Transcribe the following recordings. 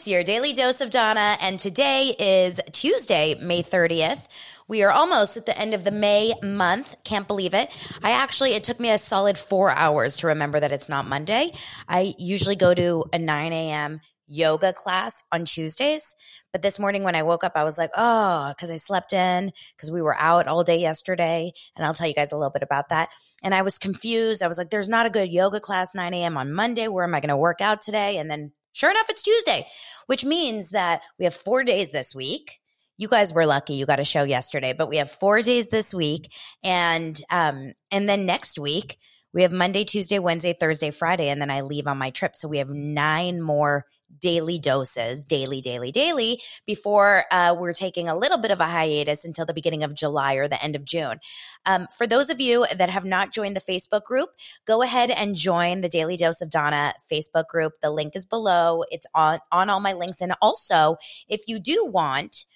It's your daily dose of Dana, and today is Tuesday, May 30th. We are almost at the end of the May month. Can't believe it. I actually, it took me a solid four hours to remember that it's not Monday. I usually go to a 9 a.m. yoga class on Tuesdays. But this morning when I woke up, I was like, oh, because I slept in, because we were out all day yesterday. And I'll tell you guys a little bit about that. And I was confused. I was like, there's not a good yoga class 9 a.m. on Monday. Where am I going to work out today? And then Sure enough, it's Tuesday, which means that we have four days this week. You guys were lucky; you got a show yesterday, but we have four days this week, and um, and then next week we have Monday, Tuesday, Wednesday, Thursday, Friday, and then I leave on my trip. So we have nine more daily doses, daily, daily, daily, before uh, we're taking a little bit of a hiatus until the beginning of July or the end of June. Um, for those of you that have not joined the Facebook group, go ahead and join the Daily Dose of Dana Facebook group. The link is below. It's on on all my links, and also if you do want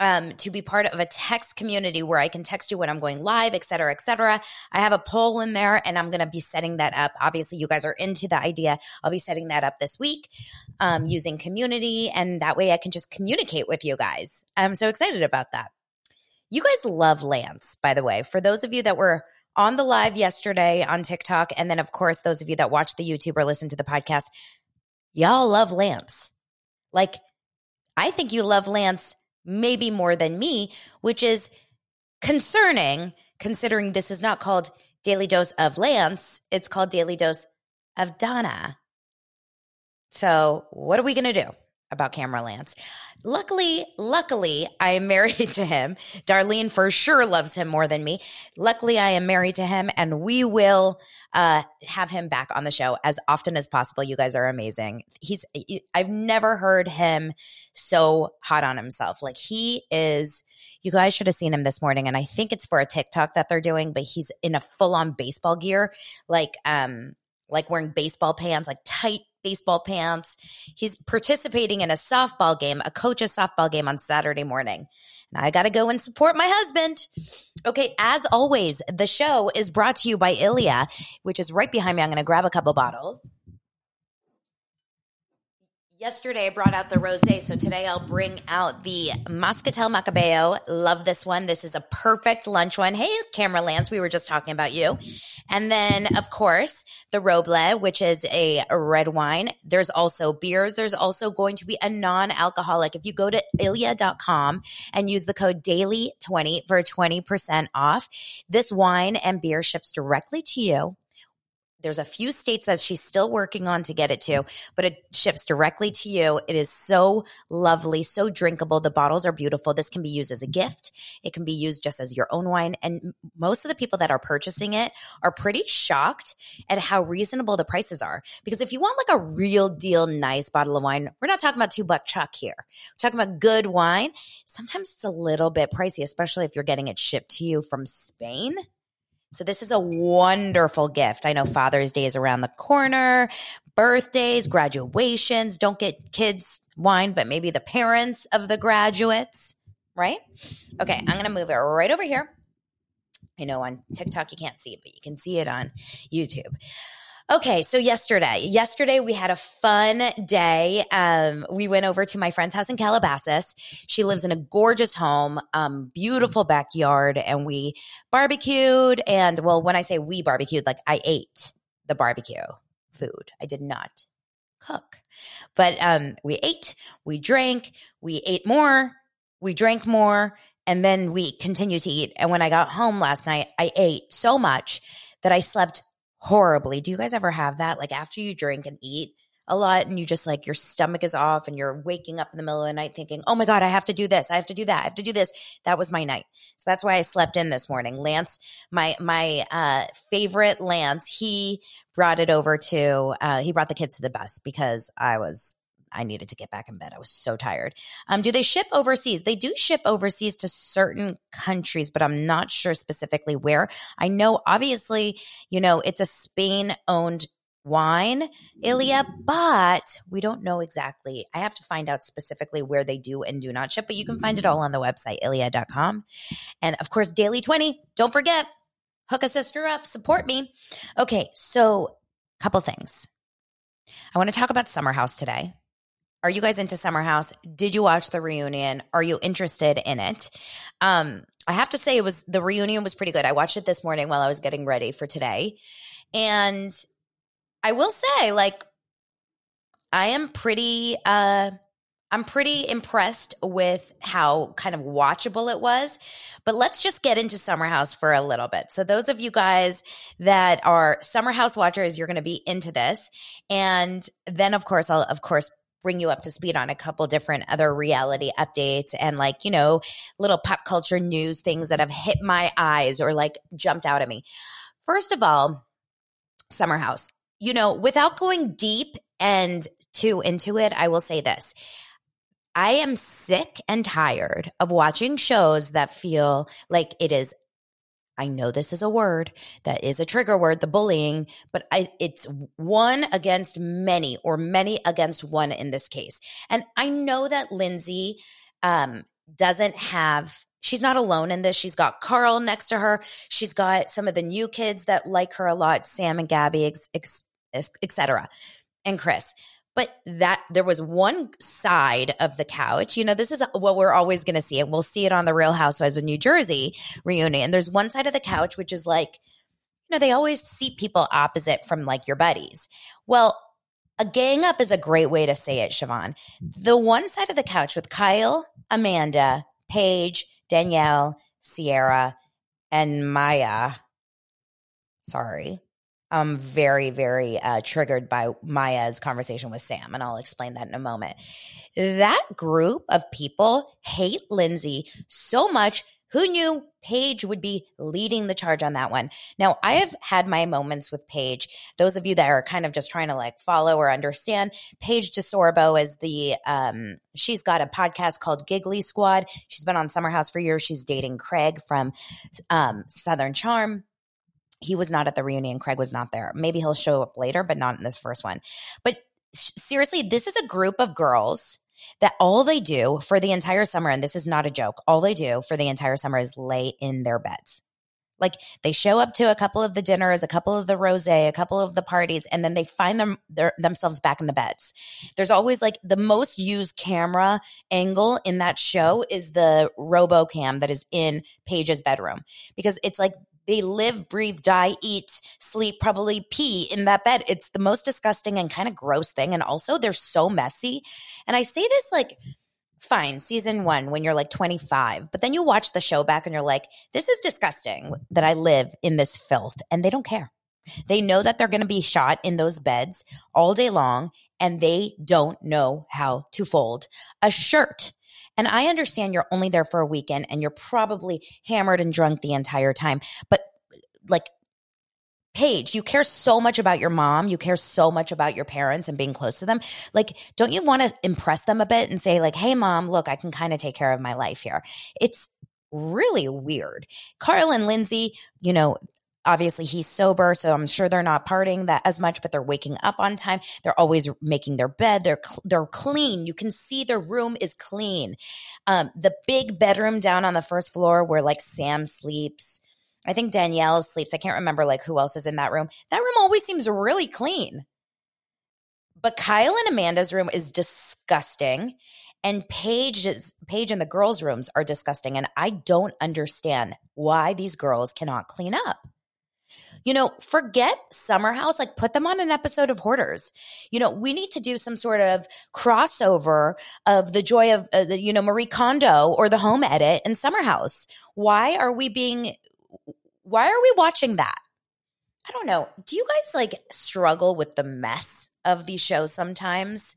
um, to be part of a text community where I can text you when I'm going live, et cetera, et cetera. I have a poll in there and I'm going to be setting that up. Obviously, you guys are into the idea. I'll be setting that up this week um, using community. And that way I can just communicate with you guys. I'm so excited about that. You guys love Lance, by the way. For those of you that were on the live yesterday on TikTok, and then, of course, those of you that watch the YouTube or listen to the podcast, y'all love Lance. Like, I think you love Lance maybe more than me, which is concerning considering this is not called Daily Dose of Lance, it's called Daily Dose of Dana. So, what are we going to do about Camera Lance? Luckily, luckily, I am married to him. Darlene for sure loves him more than me. Luckily, I am married to him, and we will uh, have him back on the show as often as possible. You guys are amazing. He's I've never heard him so hot on himself. Like he is. You guys should have seen him this morning, and I think it's for a TikTok that they're doing. But he's in a full on baseball gear, like um, like wearing baseball pants, like tight baseball pants. He's participating in a softball game, a coach's softball game on Saturday morning. And I got to go and support my husband. Okay, as always, the show is brought to you by Iylia, which is right behind me. I'm going to grab a couple bottles. Yesterday I brought out the rosé, so today I'll bring out the Moscatel Macabeo. Love this one. This is a perfect lunch one. Hey, Camera Lance, we were just talking about you. And then, of course, the Roble, which is a red wine. There's also beers. There's also going to be a non-alcoholic. If you go to iylia.com and use the code DAILY20 for 20% off, this wine and beer ships directly to you there's a few states that she's still working on to get it to, but it ships directly to you. It is so lovely, so drinkable. The bottles are beautiful. This can be used as a gift. It can be used just as your own wine. And most of the people that are purchasing it are pretty shocked at how reasonable the prices are. Because if you want like a real deal, nice bottle of wine, we're not talking about two buck chuck here. We're talking about good wine. Sometimes it's a little bit pricey, especially if you're getting it shipped to you from Spain. So this is a wonderful gift. I know Father's Day is around the corner, birthdays, graduations. Don't get kids wine, but maybe the parents of the graduates, right? Okay, I'm going to move it right over here. I know on TikTok you can't see it, but you can see it on YouTube. Okay, so yesterday, yesterday we had a fun day. Um, we went over to my friend's house in Calabasas. She lives in a gorgeous home, um, beautiful backyard, and we barbecued. And well, when I say we barbecued, like I ate the barbecue food. I did not cook. But um, we ate, we drank, we ate more, we drank more, and then we continued to eat. And when I got home last night, I ate so much that I slept horribly. Do you guys ever have that? Like after you drink and eat, a lot and you just like your stomach is off and you're waking up in the middle of the night thinking, oh my God, I have to do this. I have to do that. I have to do this. That was my night. So that's why I slept in this morning. Lance, my, my, uh, favorite Lance, he brought it over to, uh, he brought the kids to the bus because I was, I needed to get back in bed. I was so tired. Um, do they ship overseas? They do ship overseas to certain countries, but I'm not sure specifically where. I know, obviously, you know, it's a Spain owned wine, Iylia, but we don't know exactly. I have to find out specifically where they do and do not ship, but you can find it all on the website, iylia.com. And of course, Daily 20, don't forget, hook a sister up, support me. Okay, so couple things. I want to talk about Summer House today. Are you guys into Summer House? Did you watch the reunion? Are you interested in it? Um, I have to say it was the reunion was pretty good. I watched it this morning while I was getting ready for today. And I will say, like, I am pretty uh I'm pretty impressed with how kind of watchable it was. But let's just get into Summer House for a little bit. So those of you guys that are Summer House watchers, you're going to be into this. And then of course I'll of course bring you up to speed on a couple different other reality updates and like, you know, little pop culture news things that have hit my eyes or like jumped out at me. First of all, Summer House you know, without going deep and too into it, I will say this. I am sick and tired of watching shows that feel like it is I know this is a word that is a trigger word, the bullying, but I, it's one against many or many against one in this case. And I know that Lindsay um, doesn't have she's not alone in this. She's got Carl next to her. She's got some of the new kids that like her a lot, Sam and Gabby, etc. And Chris. But that there was one side of the couch. You know, this is what we're always going to see, and we'll see it on the Real Housewives of New Jersey reunion. There's one side of the couch which is like, you know, they always seat people opposite from like your buddies. Well, a gang up is a great way to say it, Siobhan. The one side of the couch with Kyle, Amanda, Paige, Danielle, Ciara, and Mya. Sorry. I'm very, very uh, triggered by Mya's conversation with Sam, and I'll explain that in a moment. That group of people hate Lindsay so much. Who knew Paige would be leading the charge on that one? Now, I have had my moments with Paige. Those of you that are kind of just trying to like follow or understand, Paige DeSorbo is the, um, she's got a podcast called Giggly Squad. She's been on Summer House for years. She's dating Craig from um, Southern Charm he was not at the reunion. Craig was not there. Maybe he'll show up later, but not in this first one. But seriously, this is a group of girls that all they do for the entire summer, and this is not a joke, all they do for the entire summer is lay in their beds. Like they show up to a couple of the dinners, a couple of the rose, a couple of the parties, and then they find them their, themselves back in the beds. There's always like the most used camera angle in that show is the RoboCam that is in Paige's bedroom because it's like they live, breathe, die, eat, sleep, probably pee in that bed. It's the most disgusting and kind of gross thing. And also, they're so messy. And I say this like, fine, season one, when you're like 25, but then you watch the show back and you're like, this is disgusting that I live in this filth. And they don't care. They know that they're going to be shot in those beds all day long, and they don't know how to fold a shirt. And I understand you're only there for a weekend and you're probably hammered and drunk the entire time. But like, Paige, you care so much about your mom. You care so much about your parents and being close to them. Like, don't you want to impress them a bit and say, like, hey, mom, look, I can kind of take care of my life here? It's really weird. Carl and Lindsay, you know, obviously he's sober so i'm sure they're not partying that as much but they're waking up on time. They're always making their bed. They're they're clean. You can see their room is clean. Um, the big bedroom down on the first floor where like sam sleeps i think danielle sleeps. I can't remember like who else is in that room. That room always seems really clean. But kyle and amanda's room is disgusting and Paige's Paige and the girls' rooms are disgusting. And I don't understand why these girls cannot clean up You know, forget Summer House, like put them on an episode of Hoarders. You know, we need to do some sort of crossover of the joy of, uh, the, you know, Marie Kondo or the home edit and Summer House. Why are we being, why are we watching that? I don't know. Do you guys like struggle with the mess of these shows sometimes?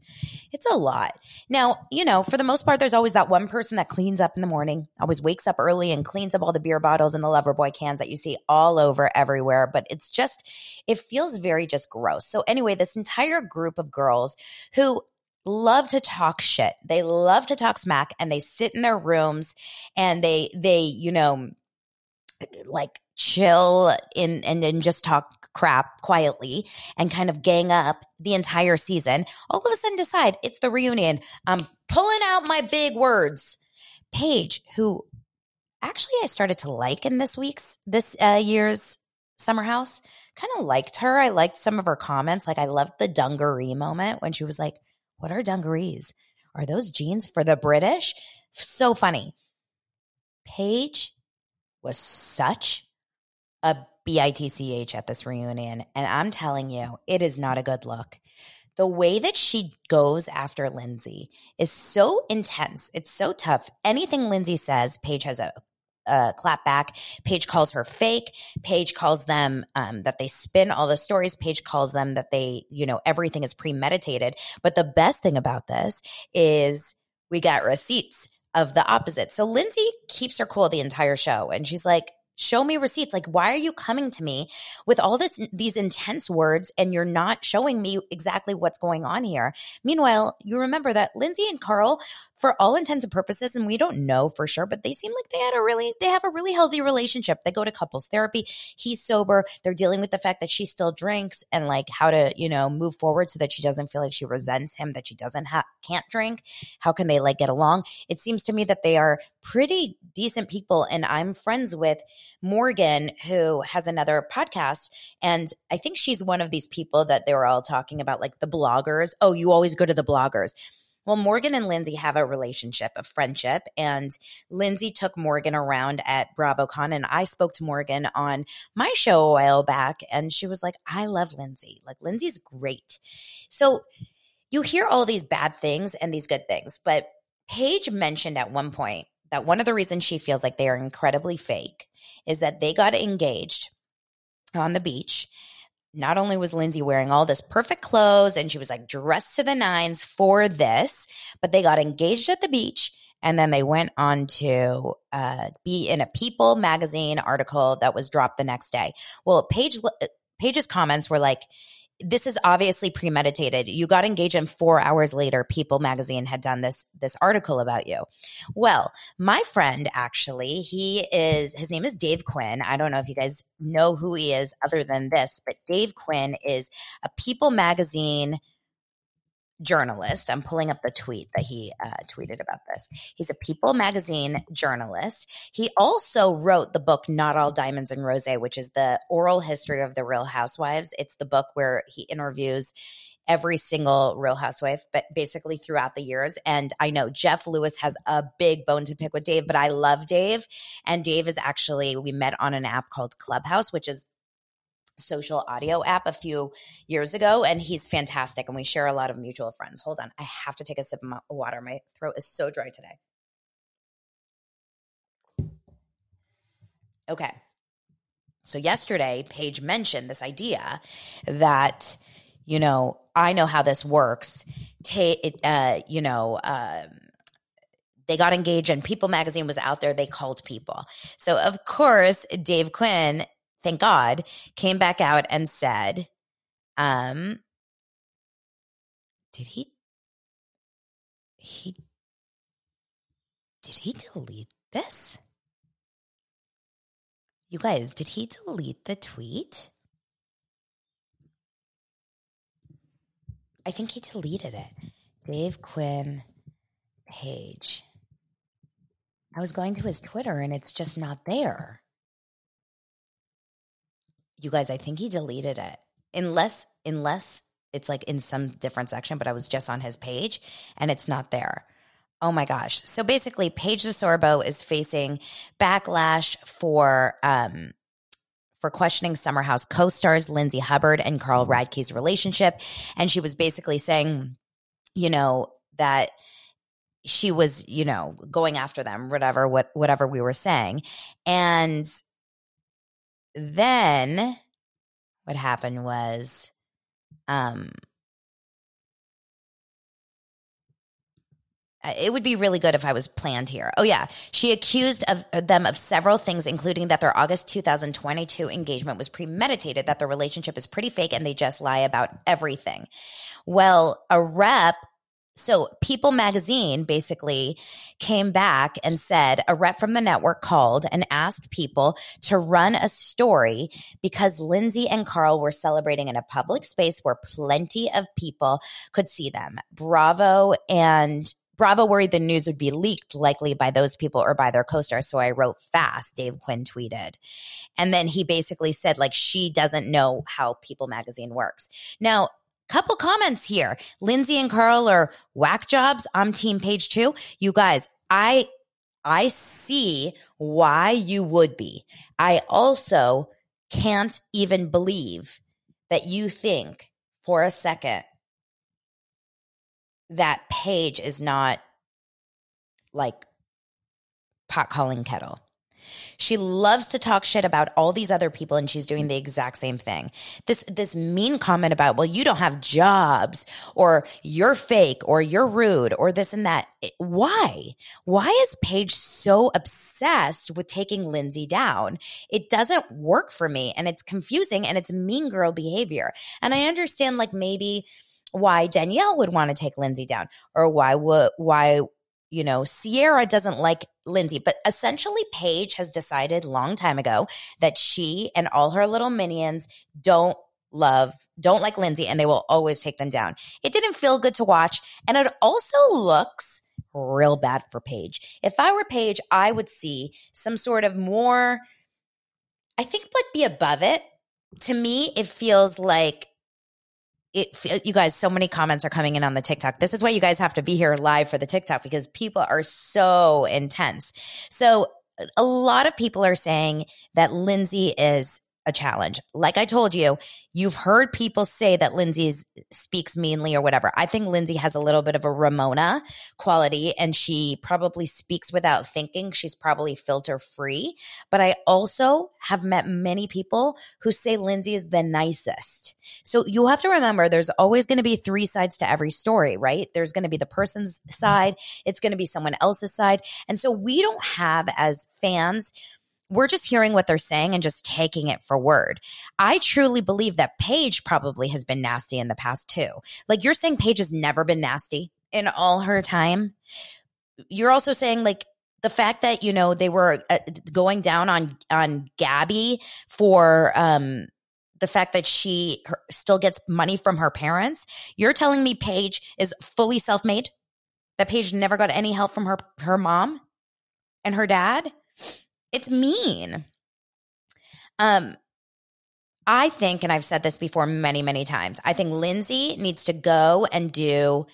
It's a lot. Now, you know, for the most part, there's always that one person that cleans up in the morning, always wakes up early and cleans up all the beer bottles and the Loverboy cans that you see all over everywhere. But it's just, it feels very just gross. So, anyway, this entire group of girls who love to talk shit, they love to talk smack, and they sit in their rooms and they, they, you know, like chill in and then just talk crap quietly and kind of gang up the entire season, all of a sudden decide it's the reunion. I'm pulling out my big words. Paige, who actually I started to like in this week's this uh, year's Summer House, kind of liked her. I liked some of her comments. Like I loved the dungaree moment when she was like, "What are dungarees? Are those jeans for the British?" So funny. Paige was such a bitch at this reunion, and I'm telling you, it is not a good look. The way that she goes after Lindsay is so intense. It's so tough. Anything Lindsay says, Paige has a uh, clap back. Paige calls her fake. Paige calls them um, that they spin all the stories. Paige calls them that they, you know, everything is premeditated. But the best thing about this is we got receipts of the opposite. So Lindsay keeps her cool the entire show, and she's like, show me receipts. Like why are you coming to me with all this these intense words and you're not showing me exactly what's going on here? Meanwhile you remember that lindsay and carl for all intents and purposes and we don't know for sure but they seem like they had a really they have a really healthy relationship. They go to couples therapy. He's sober. They're dealing with the fact that she still drinks and like how to you know move forward so that she doesn't feel like she resents him that she doesn't have can't drink. How can they like get along? It seems to me that they are pretty decent people and i'm friends with morgan who has another podcast and i think she's one of these people that they were all talking about like the bloggers oh you always go to the bloggers well, Morgan and Lindsay have a relationship, a friendship, and Lindsay took Morgan around at BravoCon, and I spoke to Morgan on my show a while back, and she was like, "I love Lindsay. Like Lindsay's great." So you hear all these bad things and these good things, but Paige mentioned at one point that one of the reasons she feels like they are incredibly fake is that they got engaged on the beach not only was Lindsay wearing all this perfect clothes and she was like dressed to the nines for this, but they got engaged at the beach and then they went on to uh, be in a People magazine article that was dropped the next day. Well, Paige Paige's comments were like, this is obviously premeditated. You got engaged and 4 hours later People magazine had done this this article about you. Well, my friend actually, he is his name is Dave Quinn. I don't know if you guys know who he is other than this, but Dave Quinn is a People magazine journalist. I'm pulling up the tweet that he uh, tweeted about this. He's a People magazine journalist. He also wrote the book Not All Diamonds and Rose, which is the oral history of the Real Housewives. It's the book where he interviews every single Real Housewife, but basically throughout the years. And I know Jeff Lewis has a big bone to pick with Dave, but I love Dave. And Dave is actually, we met on an app called Clubhouse, which is social audio app a few years ago and he's fantastic and we share a lot of mutual friends. Hold on, I have to take a sip of water. My throat is so dry today. Okay. So yesterday Paige mentioned this idea that you know, I know how this works. Ta- uh, you know, um, they got engaged and People magazine was out there. They called people. So, of course, Dave Quinn thank God, came back out and said, um, did he, he, did he delete this? You guys, did he delete the tweet? I think he deleted it. Dave Quinn page. I was going to his Twitter and it's just not there you guys, I think he deleted it. Unless unless it's like in some different section, but I was just on his page and it's not there. Oh my gosh. So basically Paige DeSorbo is facing backlash for um for questioning Summer House co stars Lindsay Hubbard and Carl Radke's relationship. And she was basically saying, you know, that she was, you know, going after them, whatever, what, whatever we were saying. And then what happened was, um, Uh, it would be really good if I was planned here. Oh, yeah. She accused of uh, them of several things, including that their August 2022 engagement was premeditated, that their relationship is pretty fake, and they just lie about everything. Well, a rep so People magazine basically came back and said a rep from the network called and asked people to run a story because Lindsay and Carl were celebrating in a public space where plenty of people could see them. Bravo and Bravo worried the news would be leaked, likely by those people or by their co star. So I wrote fast, Dave Quinn tweeted. And then he basically said, like, she doesn't know how People magazine works. Now, couple comments here. Lindsay and Carl are whack jobs. I'm team Paige two. You guys, I I see why you would be. I also can't even believe that you think for a second that Paige is not like pot calling kettle. She loves to talk shit about all these other people and she's doing the exact same thing. This this mean comment about, well, you don't have jobs or you're fake or you're rude or this and that. Why? Why is Paige so obsessed with taking Lindsay down? It doesn't work for me and it's confusing and it's mean girl behavior. And I understand like maybe why Danielle would want to take Lindsay down or why would why you know Ciara doesn't like Lindsay but essentially Paige has decided long time ago that she and all her little minions don't love don't like Lindsay and they will always take them down. It didn't feel good to watch and it also looks real bad for Paige. If I were Paige, I would see some sort of more I think like be above it. To me, it feels like it, you guys, so many comments are coming in on the TikTok. This is why you guys have to be here live for the TikTok because people are so intense. So a lot of people are saying that Lindsay is a challenge. Like I told you, you've heard people say that Lindsay speaks meanly or whatever. I think Lindsay has a little bit of a Ramona quality and she probably speaks without thinking. She's probably filter free. But I also have met many people who say Lindsay is the nicest. So you have to remember there's always going to be three sides to every story, right? There's going to be the person's mm-hmm. side, it's going to be someone else's side. And so we don't have as fans we're just hearing what they're saying and just taking it for word. I truly believe that Paige probably has been nasty in the past too. Like you're saying Paige has never been nasty in all her time. You're also saying like the fact that you know they were uh, going down on on Gabby for um the fact that she her, still gets money from her parents. You're telling me Paige is fully self-made? That Paige never got any help from her her mom and her dad? It's mean. Um, I think, and I've said this before many, many times, I think Lindsay needs to go and do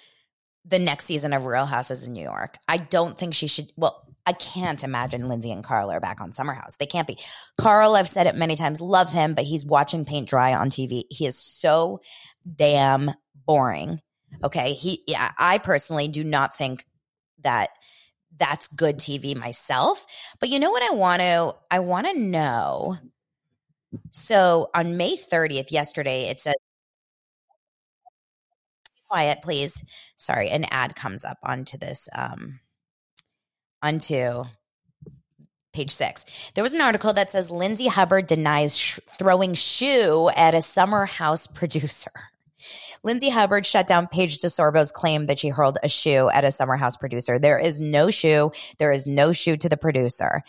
the next season of Real Houses in New York. I don't think she should. Well, I can't imagine Lindsay and Carl are back on Summer House. They can't be. Carl, I've said it many times, love him, but he's watching paint dry on TV. He is so damn boring. Okay. He, yeah, I personally do not think that that's good TV myself. But you know what I want to I want to know. So on May 30th yesterday it said quiet please. Sorry, an ad comes up onto this um onto page six. There was an article that says Lindsay Hubbard denies sh- throwing shoe at a summer house producer. Lindsay Hubbard shut down Paige DeSorbo's claim that she hurled a shoe at a summer house producer. There is no shoe. There is no shoe to the producer.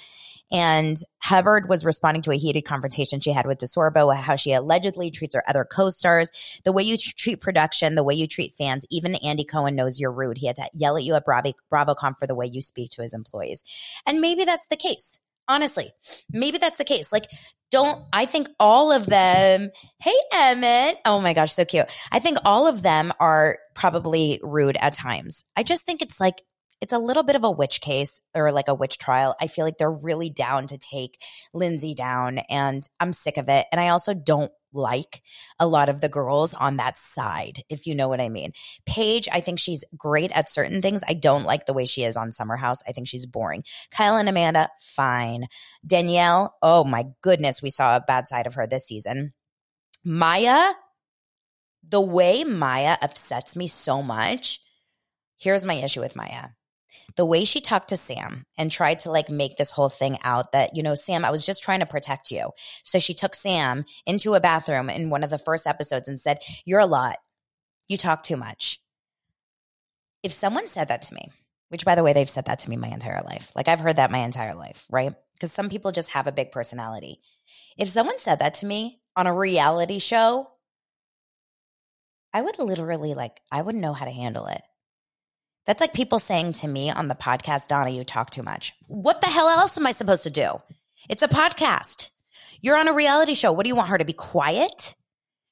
And Hubbard was responding to a heated confrontation she had with DeSorbo, how she allegedly treats her other co-stars, the way you treat production, the way you treat fans. Even Andy Cohen knows you're rude. He had to yell at you at Bravo, BravoCon for the way you speak to his employees. And maybe that's the case. Honestly, maybe that's the case. Like, don't, I think all of them, hey, Emmett. Oh my gosh, so cute. I think all of them are probably rude at times. I just think it's like, it's a little bit of a witch case or like a witch trial. I feel like they're really down to take Lindsay down, and I'm sick of it. And I also don't like a lot of the girls on that side, if you know what I mean. Paige, I think she's great at certain things. I don't like the way she is on Summer House. I think she's boring. Kyle and Amanda, fine. Danielle, oh my goodness, we saw a bad side of her this season. Mya, the way Mya upsets me so much. Here's my issue with Mya the way she talked to Sam and tried to like make this whole thing out that, you know, Sam, I was just trying to protect you. So she took Sam into a bathroom in one of the first episodes and said, You're a lot. You talk too much. If someone said that to me, which by the way, they've said that to me my entire life, like I've heard that my entire life, right? Because some people just have a big personality. If someone said that to me on a reality show, I would literally like, I wouldn't know how to handle it. That's like people saying to me on the podcast, Dana, you talk too much. What the hell else am I supposed to do? It's a podcast. You're on a reality show. What do you want her to be quiet?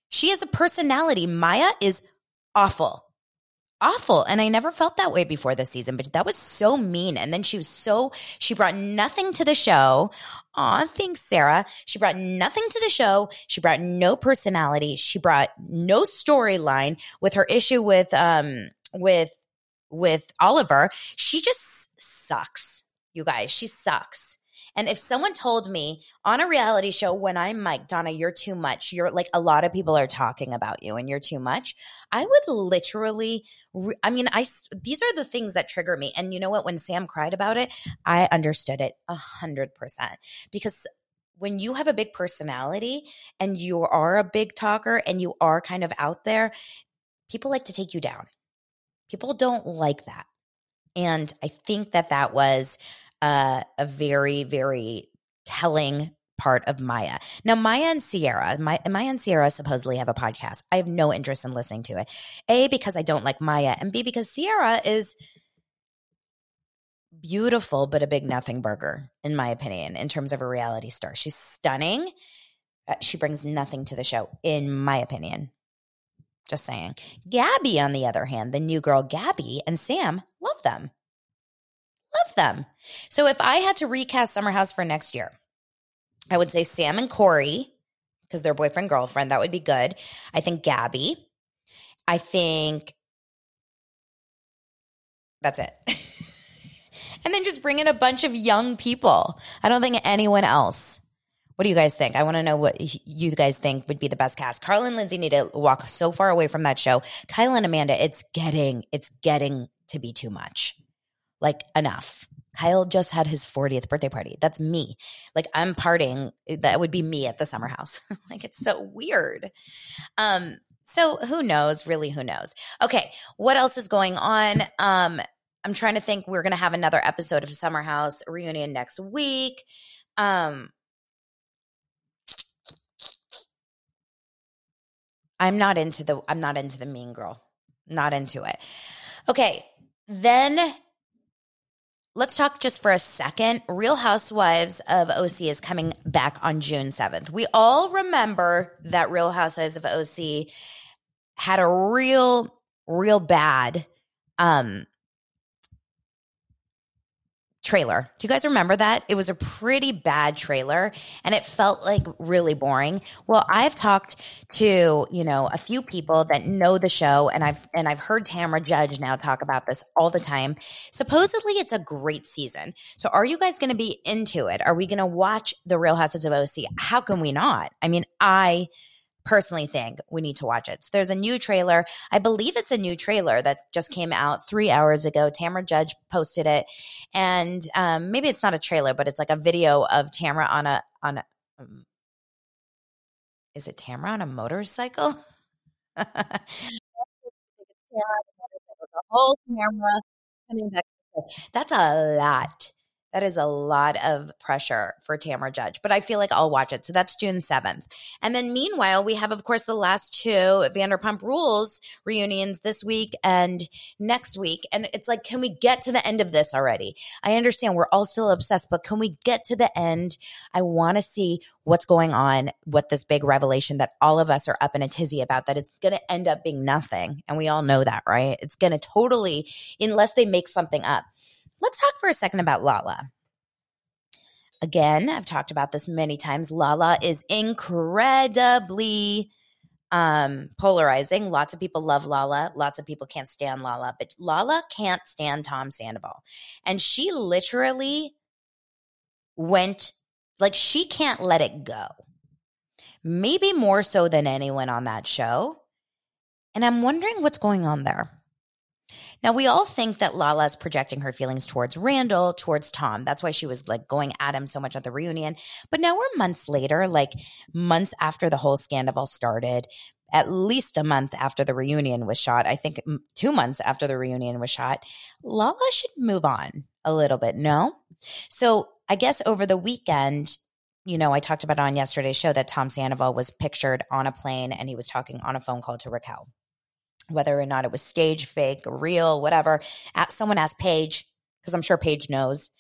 She has a personality. Mya is awful. Awful. And I never felt that way before this season, but that was so mean. And then she was so, she brought nothing to the show. Aw, thanks, Sarah. She brought nothing to the show. She brought no personality. She brought no storyline with her issue with, um, with with Oliver, she just sucks. You guys, she sucks. And if someone told me on a reality show when I'm Mike, Dana, you're too much, you're like a lot of people are talking about you and you're too much, I would literally, re- I mean, I, these are the things that trigger me. And you know what? When Sam cried about it, I understood it a hundred percent because when you have a big personality and you are a big talker and you are kind of out there, people like to take you down. People don't like that. And I think that that was uh, a very, very telling part of Mya. Now, Mya and Ciara, Mya, Mya and Ciara supposedly have a podcast. I have no interest in listening to it. A, because I don't like Mya, and B, because Ciara is beautiful, but a big nothing burger, in my opinion, in terms of a reality star. She's stunning. Uh, she brings nothing to the show, in my opinion. Just saying. Gabby, on the other hand, the new girl Gabby and Sam love them. Love them. So if I had to recast Summer House for next year, I would say Sam and Corey, because they're boyfriend girlfriend. That would be good. I think Gabby. I think that's it. and then just bring in a bunch of young people. I don't think anyone else. What do you guys think? I want to know what you guys think would be the best cast. Carl and Lindsay need to walk so far away from that show. Kyle and Amanda, it's getting, it's getting to be too much. Like enough. Kyle just had his 40th birthday party. That's me. Like I'm partying. That would be me at the summer house. like it's so weird. Um, so who knows? Really, who knows? Okay, what else is going on? Um, I'm trying to think. We're gonna have another episode of Summer House reunion next week. Um, I'm not into the I'm not into the mean girl. Not into it. Okay. Then let's talk just for a second. Real Housewives of OC is coming back on June 7th. We all remember that Real Housewives of OC had a real real bad um trailer. Do you guys remember that? It was a pretty bad trailer and it felt like really boring. Well, I've talked to, you know, a few people that know the show and I've and I've heard Tamra Judge now talk about this all the time. Supposedly it's a great season. So are you guys going to be into it? Are we going to watch The Real Houses of OC? How can we not? I mean, I personally think we need to watch it. So there's a new trailer. I believe it's a new trailer that just came out three hours ago. Tamra Judge posted it, and um, maybe it's not a trailer, but it's like a video of Tamra on a on a. Um, is it Tamra on a motorcycle? the whole camera coming back. That's a lot. That is a lot of pressure for Tamra Judge, but I feel like I'll watch it. So that's June 7th. And then meanwhile, we have, of course, the last two Vanderpump Rules reunions this week and next week. And it's like, can we get to the end of this already? I understand we're all still obsessed, but can we get to the end? I want to see what's going on with this big revelation that all of us are up in a tizzy about, that it's going to end up being nothing. And we all know that, right? It's going to totally, unless they make something up. Let's talk for a second about Lala. Again, I've talked about this many times. Lala is incredibly um, polarizing. Lots of people love Lala. Lots of people can't stand Lala, but Lala can't stand Tom Sandoval. And she literally went, like, she can't let it go. Maybe more so than anyone on that show. And I'm wondering what's going on there. Now, we all think that Lala's projecting her feelings towards Randall, towards Tom. That's why she was like going at him so much at the reunion. But now we're months later, like months after the whole scandal started, at least a month after the reunion was shot. I think two months after the reunion was shot. Lala should move on a little bit, no? So I guess over the weekend, you know, I talked about on yesterday's show that Tom Sandoval was pictured on a plane and he was talking on a phone call to Raquel whether or not it was stage, fake, or real, whatever. Someone asked Paige, because I'm sure Paige knows.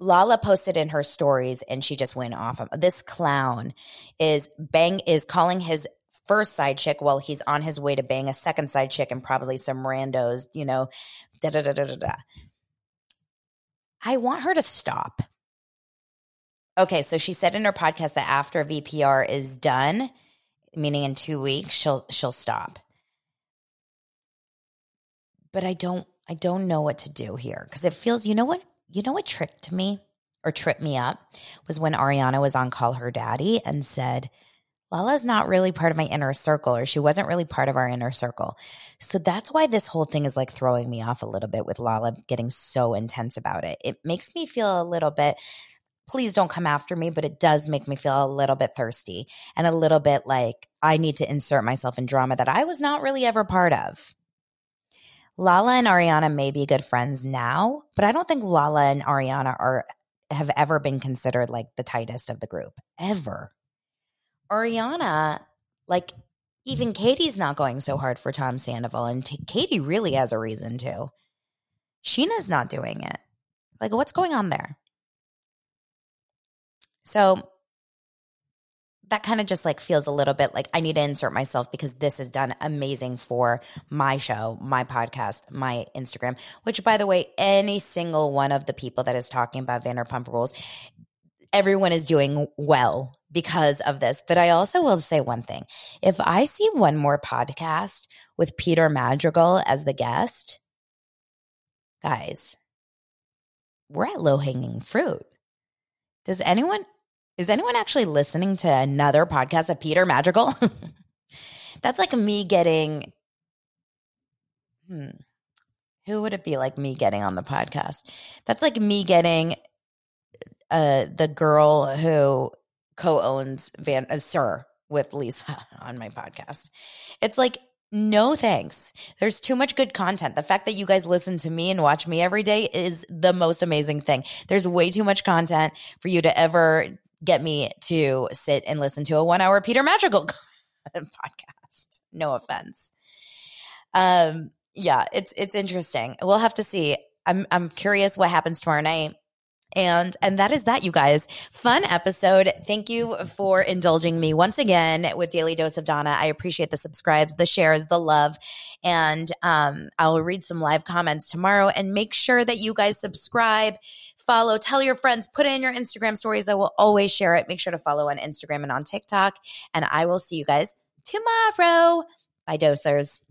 Lala posted in her stories and she just went off. This clown is bang is calling his first side chick while he's on his way to bang a second side chick and probably some randos, you know, da da da da da da. I want her to stop. Okay, so she said in her podcast that after VPR is done, meaning in two weeks, she'll she'll stop but I don't I don't know what to do here because it feels you know what you know what tricked me or tripped me up was when Ariana was on Call Her Daddy and said Lala's not really part of my inner circle or she wasn't really part of our inner circle. So that's why this whole thing is like throwing me off a little bit with Lala getting so intense about it. It makes me feel a little bit please don't come after me, but it does make me feel a little bit thirsty and a little bit like I need to insert myself in drama that I was not really ever part of. Lala and Ariana may be good friends now, but I don't think Lala and Ariana are have ever been considered like the tightest of the group ever. Ariana, like even Katie's not going so hard for Tom Sandoval, and t- Katie really has a reason to. Scheana's not doing it. Like, what's going on there? So that kind of just like feels a little bit like I need to insert myself because this has done amazing for my show, my podcast, my Instagram, which by the way, any single one of the people that is talking about Vanderpump rules, everyone is doing well because of this. But I also will say one thing. If I see one more podcast with Peter Madrigal as the guest, guys, we're at low hanging fruit. Does anyone is anyone actually listening to another podcast of Peter Madrigal? That's like me getting. Hmm. Who would it be like me getting on the podcast? That's like me getting uh, the girl who co owns Van uh, SUR with Lisa on my podcast. It's like no thanks. There's too much good content. The fact that you guys listen to me and watch me every day is the most amazing thing. There's way too much content for you to ever get me to sit and listen to a one hour Peter Madrigal podcast. No offense. Um, yeah, it's it's interesting. We'll have to see. I'm I'm curious what happens tomorrow night. And and that is that, you guys. Fun episode. Thank you for indulging me once again with Daily Dose of Dana. I appreciate the subscribes, the shares, the love. And um, I'll read some live comments tomorrow and make sure that you guys subscribe, follow, tell your friends, put in your Instagram stories. I will always share it. Make sure to follow on Instagram and on TikTok. And I will see you guys tomorrow. Bye, dosers.